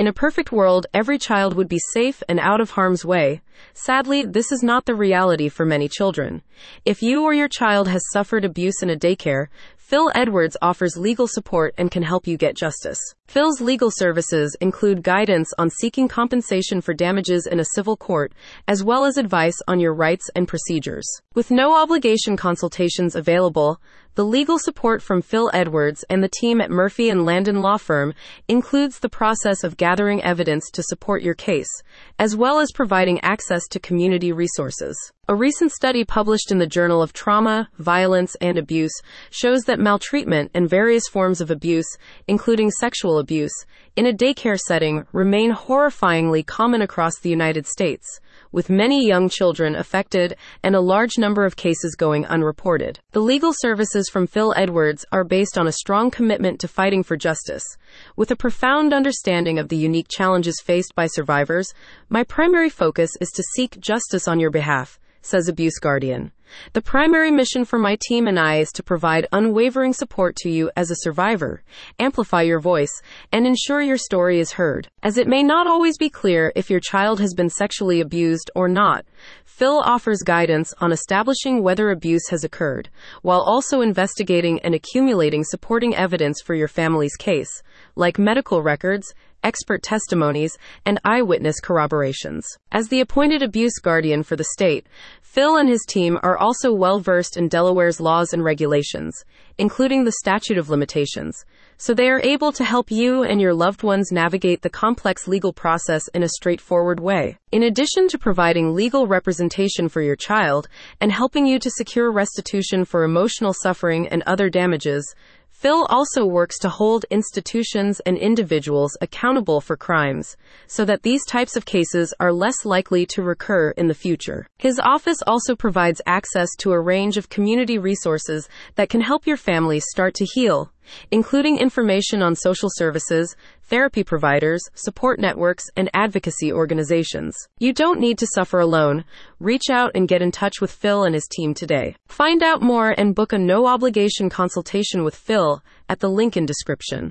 In a perfect world, every child would be safe and out of harm's way. Sadly, this is not the reality for many children. If you or your child has suffered abuse in a daycare, Phil Edwards offers legal support and can help you get justice. Phil's legal services include guidance on seeking compensation for damages in a civil court, as well as advice on your rights and procedures. With no obligation consultations available, the legal support from Phil Edwards and the team at Murphy and Landon Law Firm includes the process of gathering evidence to support your case, as well as providing access to community resources. A recent study published in the Journal of Trauma, Violence, and Abuse shows that maltreatment and various forms of abuse, including sexual abuse, in a daycare setting remain horrifyingly common across the United States, with many young children affected and a large number of cases going unreported. The legal services from Phil Edwards are based on a strong commitment to fighting for justice. With a profound understanding of the unique challenges faced by survivors, my primary focus is to seek justice on your behalf says Abuse Guardian. The primary mission for my team and I is to provide unwavering support to you as a survivor, amplify your voice, and ensure your story is heard. As it may not always be clear if your child has been sexually abused or not, Phil offers guidance on establishing whether abuse has occurred, while also investigating and accumulating supporting evidence for your family's case, like medical records, expert testimonies, and eyewitness corroborations. As the appointed abuse guardian for the state, Phil and his team are also well versed in Delaware's laws and regulations, including the statute of limitations, so they are able to help you and your loved ones navigate the complex legal process in a straightforward way. In addition to providing legal representation for your child and helping you to secure restitution for emotional suffering and other damages, Phil also works to hold institutions and individuals accountable for crimes so that these types of cases are less likely to recur in the future. His office also provides access to a range of community resources that can help your family start to heal including information on social services, therapy providers, support networks, and advocacy organizations. You don't need to suffer alone. Reach out and get in touch with Phil and his team today. Find out more and book a no obligation consultation with Phil at the link in description.